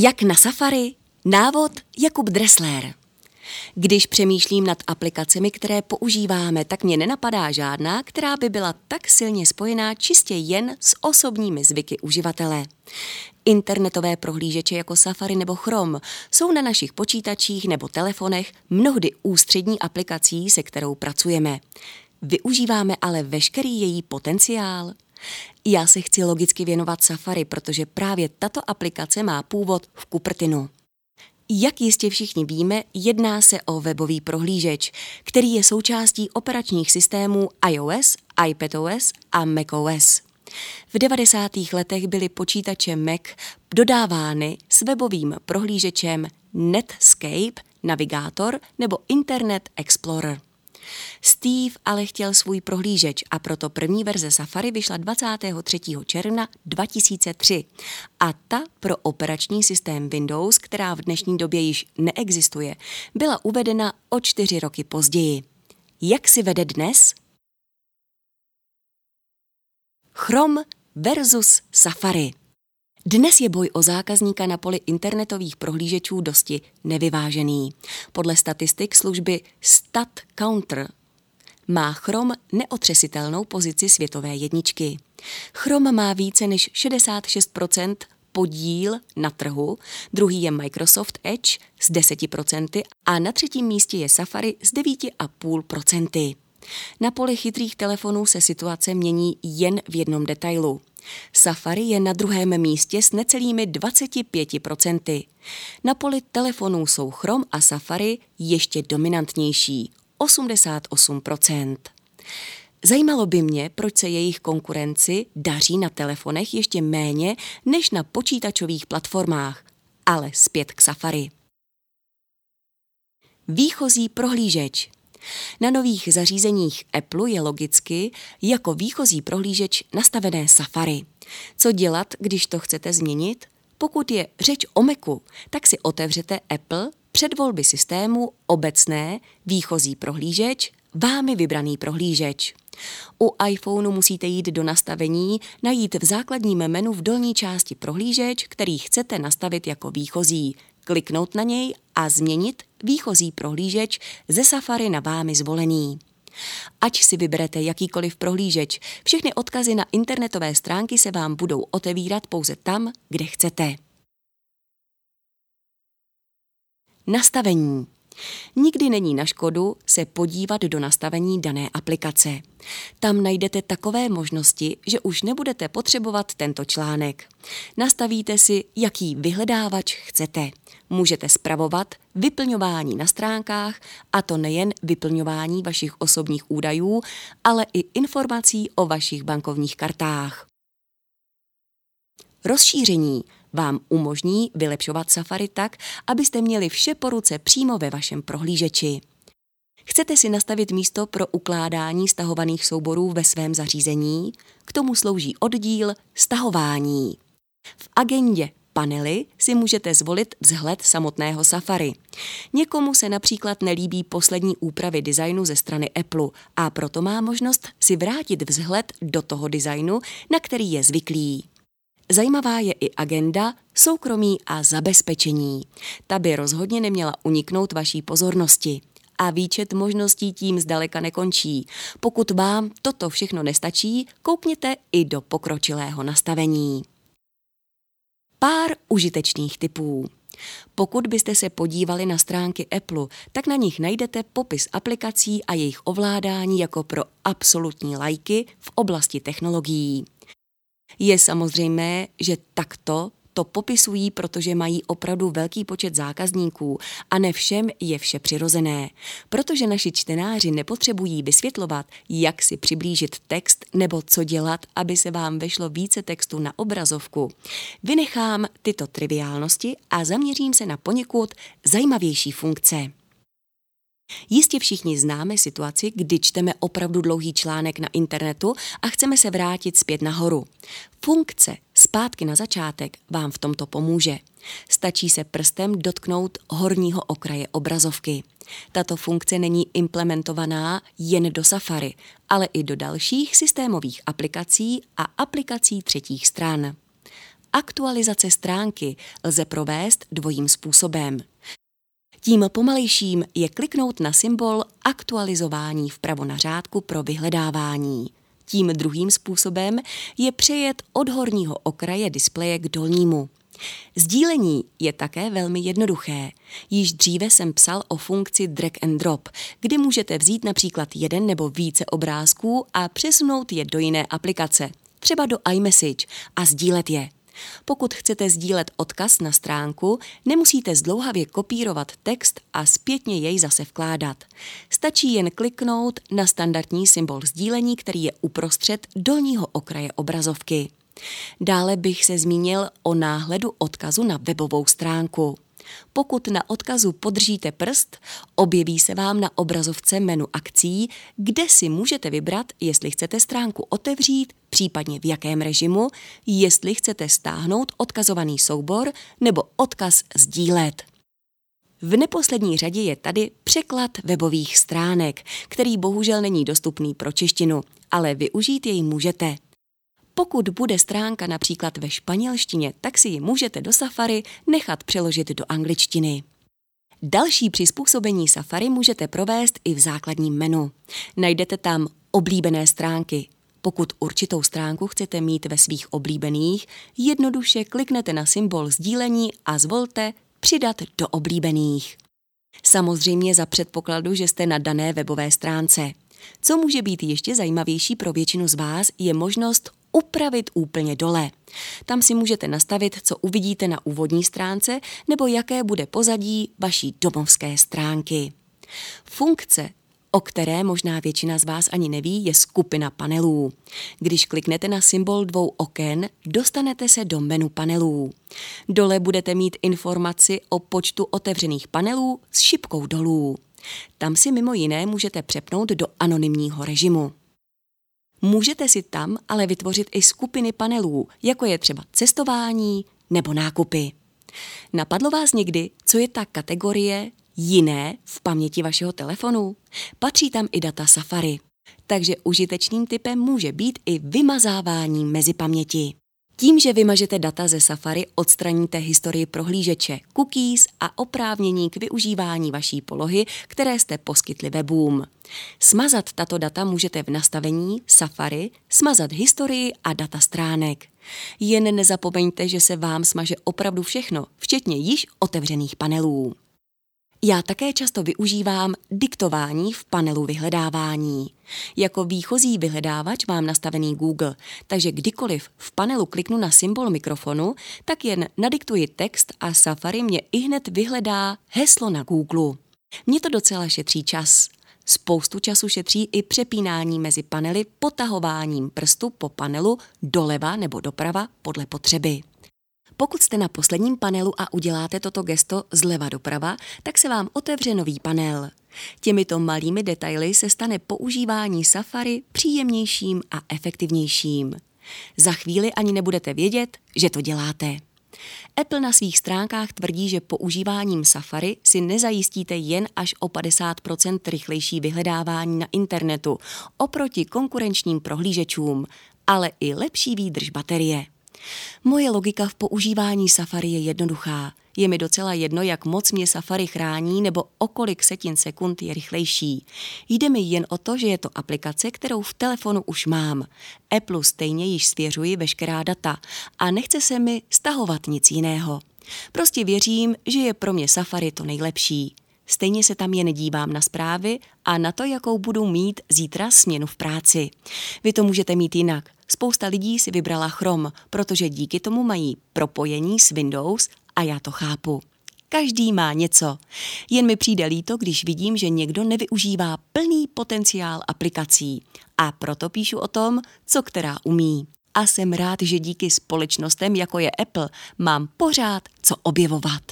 Jak na Safari? Návod Jakub Dressler. Když přemýšlím nad aplikacemi, které používáme, tak mě nenapadá žádná, která by byla tak silně spojená čistě jen s osobními zvyky uživatele. Internetové prohlížeče jako Safari nebo Chrome jsou na našich počítačích nebo telefonech mnohdy ústřední aplikací, se kterou pracujeme. Využíváme ale veškerý její potenciál. Já se chci logicky věnovat Safari, protože právě tato aplikace má původ v Cupertinu. Jak jistě všichni víme, jedná se o webový prohlížeč, který je součástí operačních systémů iOS, iPadOS a macOS. V 90. letech byly počítače Mac dodávány s webovým prohlížečem Netscape, Navigátor nebo Internet Explorer. Steve ale chtěl svůj prohlížeč a proto první verze Safari vyšla 23. června 2003 a ta pro operační systém Windows, která v dnešní době již neexistuje, byla uvedena o čtyři roky později. Jak si vede dnes? Chrome versus Safari. Dnes je boj o zákazníka na poli internetových prohlížečů dosti nevyvážený. Podle statistik služby StatCounter má Chrome neotřesitelnou pozici světové jedničky. Chrome má více než 66% podíl na trhu, druhý je Microsoft Edge s 10% a na třetím místě je Safari s 9,5%. Na poli chytrých telefonů se situace mění jen v jednom detailu. Safari je na druhém místě s necelými 25%. Na poli telefonů jsou Chrome a Safari ještě dominantnější 88%. Zajímalo by mě, proč se jejich konkurenci daří na telefonech ještě méně než na počítačových platformách, ale zpět k Safari. Výchozí prohlížeč na nových zařízeních Apple je logicky jako výchozí prohlížeč nastavené Safari. Co dělat, když to chcete změnit? Pokud je řeč o Macu, tak si otevřete Apple před volby systému obecné výchozí prohlížeč, vámi vybraný prohlížeč. U iPhoneu musíte jít do nastavení, najít v základním menu v dolní části prohlížeč, který chcete nastavit jako výchozí, kliknout na něj a změnit výchozí prohlížeč ze Safari na vámi zvolený. Ať si vyberete jakýkoliv prohlížeč, všechny odkazy na internetové stránky se vám budou otevírat pouze tam, kde chcete. Nastavení. Nikdy není na škodu se podívat do nastavení dané aplikace. Tam najdete takové možnosti, že už nebudete potřebovat tento článek. Nastavíte si, jaký vyhledávač chcete. Můžete spravovat vyplňování na stránkách, a to nejen vyplňování vašich osobních údajů, ale i informací o vašich bankovních kartách. Rozšíření vám umožní vylepšovat Safari tak, abyste měli vše po ruce přímo ve vašem prohlížeči. Chcete si nastavit místo pro ukládání stahovaných souborů ve svém zařízení? K tomu slouží oddíl stahování. V agendě panely si můžete zvolit vzhled samotného Safari. Někomu se například nelíbí poslední úpravy designu ze strany Apple a proto má možnost si vrátit vzhled do toho designu, na který je zvyklý. Zajímavá je i agenda soukromí a zabezpečení. Ta by rozhodně neměla uniknout vaší pozornosti. A výčet možností tím zdaleka nekončí. Pokud vám toto všechno nestačí, koukněte i do pokročilého nastavení. Pár užitečných typů. Pokud byste se podívali na stránky Apple, tak na nich najdete popis aplikací a jejich ovládání jako pro absolutní lajky v oblasti technologií. Je samozřejmé, že takto to popisují, protože mají opravdu velký počet zákazníků a ne všem je vše přirozené. Protože naši čtenáři nepotřebují vysvětlovat, jak si přiblížit text nebo co dělat, aby se vám vešlo více textu na obrazovku. Vynechám tyto triviálnosti a zaměřím se na poněkud zajímavější funkce. Jistě všichni známe situaci, kdy čteme opravdu dlouhý článek na internetu a chceme se vrátit zpět nahoru. Funkce zpátky na začátek vám v tomto pomůže. Stačí se prstem dotknout horního okraje obrazovky. Tato funkce není implementovaná jen do Safari, ale i do dalších systémových aplikací a aplikací třetích stran. Aktualizace stránky lze provést dvojím způsobem. Tím pomalejším je kliknout na symbol aktualizování vpravo na řádku pro vyhledávání. Tím druhým způsobem je přejet od horního okraje displeje k dolnímu. Sdílení je také velmi jednoduché. Již dříve jsem psal o funkci drag and drop, kdy můžete vzít například jeden nebo více obrázků a přesunout je do jiné aplikace, třeba do iMessage a sdílet je. Pokud chcete sdílet odkaz na stránku, nemusíte zdlouhavě kopírovat text a zpětně jej zase vkládat. Stačí jen kliknout na standardní symbol sdílení, který je uprostřed dolního okraje obrazovky. Dále bych se zmínil o náhledu odkazu na webovou stránku. Pokud na odkazu podržíte prst, objeví se vám na obrazovce menu akcí, kde si můžete vybrat, jestli chcete stránku otevřít, případně v jakém režimu, jestli chcete stáhnout odkazovaný soubor nebo odkaz sdílet. V neposlední řadě je tady překlad webových stránek, který bohužel není dostupný pro češtinu, ale využít jej můžete. Pokud bude stránka například ve španělštině, tak si ji můžete do Safari nechat přeložit do angličtiny. Další přizpůsobení Safari můžete provést i v základním menu. Najdete tam oblíbené stránky. Pokud určitou stránku chcete mít ve svých oblíbených, jednoduše kliknete na symbol sdílení a zvolte Přidat do oblíbených. Samozřejmě za předpokladu, že jste na dané webové stránce. Co může být ještě zajímavější pro většinu z vás, je možnost upravit úplně dole. Tam si můžete nastavit, co uvidíte na úvodní stránce nebo jaké bude pozadí vaší domovské stránky. Funkce o které možná většina z vás ani neví, je skupina panelů. Když kliknete na symbol dvou oken, dostanete se do menu panelů. Dole budete mít informaci o počtu otevřených panelů s šipkou dolů. Tam si mimo jiné můžete přepnout do anonymního režimu. Můžete si tam ale vytvořit i skupiny panelů, jako je třeba cestování nebo nákupy. Napadlo vás někdy, co je ta kategorie jiné v paměti vašeho telefonu? Patří tam i data Safari. Takže užitečným typem může být i vymazávání mezi paměti. Tím, že vymažete data ze Safari, odstraníte historii prohlížeče, cookies a oprávnění k využívání vaší polohy, které jste poskytli webům. Smazat tato data můžete v nastavení Safari, smazat historii a data stránek. Jen nezapomeňte, že se vám smaže opravdu všechno, včetně již otevřených panelů. Já také často využívám diktování v panelu vyhledávání. Jako výchozí vyhledávač mám nastavený Google, takže kdykoliv v panelu kliknu na symbol mikrofonu, tak jen nadiktuji text a Safari mě i hned vyhledá heslo na Google. Mně to docela šetří čas. Spoustu času šetří i přepínání mezi panely potahováním prstu po panelu doleva nebo doprava podle potřeby. Pokud jste na posledním panelu a uděláte toto gesto zleva doprava, tak se vám otevře nový panel. Těmito malými detaily se stane používání Safari příjemnějším a efektivnějším. Za chvíli ani nebudete vědět, že to děláte. Apple na svých stránkách tvrdí, že používáním Safari si nezajistíte jen až o 50% rychlejší vyhledávání na internetu oproti konkurenčním prohlížečům, ale i lepší výdrž baterie. Moje logika v používání Safari je jednoduchá. Je mi docela jedno, jak moc mě Safari chrání nebo o kolik setin sekund je rychlejší. Jde mi jen o to, že je to aplikace, kterou v telefonu už mám. Apple stejně již svěřuji veškerá data a nechce se mi stahovat nic jiného. Prostě věřím, že je pro mě Safari to nejlepší. Stejně se tam jen dívám na zprávy a na to, jakou budu mít zítra směnu v práci. Vy to můžete mít jinak. Spousta lidí si vybrala Chrome, protože díky tomu mají propojení s Windows a já to chápu. Každý má něco. Jen mi přijde líto, když vidím, že někdo nevyužívá plný potenciál aplikací. A proto píšu o tom, co která umí. A jsem rád, že díky společnostem, jako je Apple, mám pořád co objevovat.